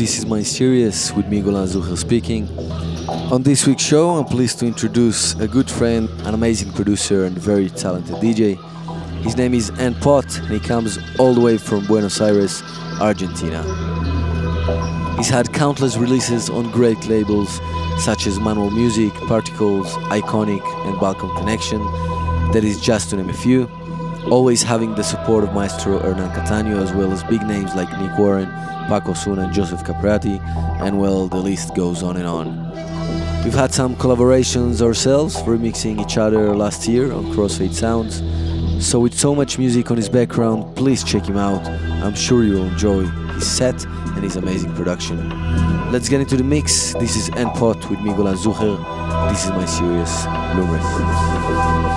This Is My Series with Golan Zuher speaking. On this week's show, I'm pleased to introduce a good friend, an amazing producer, and very talented DJ. His name is Ant Pot, and he comes all the way from Buenos Aires, Argentina. He's had countless releases on great labels such as Manual Music, Particles, Iconic, and Balkan Connection, that is just to name a few. Always having the support of Maestro Hernan Cattaneo as well as big names like Nick Warren, Paco Osuna, and Joseph Capriati, and well, the list goes on and on. We've had some collaborations ourselves, remixing each other last year on Crossfade Sounds. So, with so much music on his background, please check him out. I'm sure you'll enjoy his set and his amazing production. Let's get into the mix. This is Pot with Migola Zuher. This is my serious Lumres.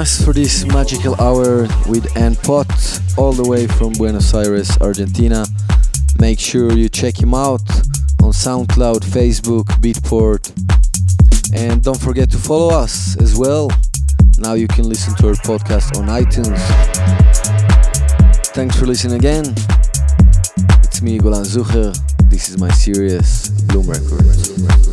Us for this magical hour with Ann Pot, all the way from Buenos Aires, Argentina. Make sure you check him out on SoundCloud, Facebook, Beatport, and don't forget to follow us as well. Now you can listen to our podcast on iTunes. Thanks for listening again. It's me, Golan Zucher. This is my series, Bloom Records.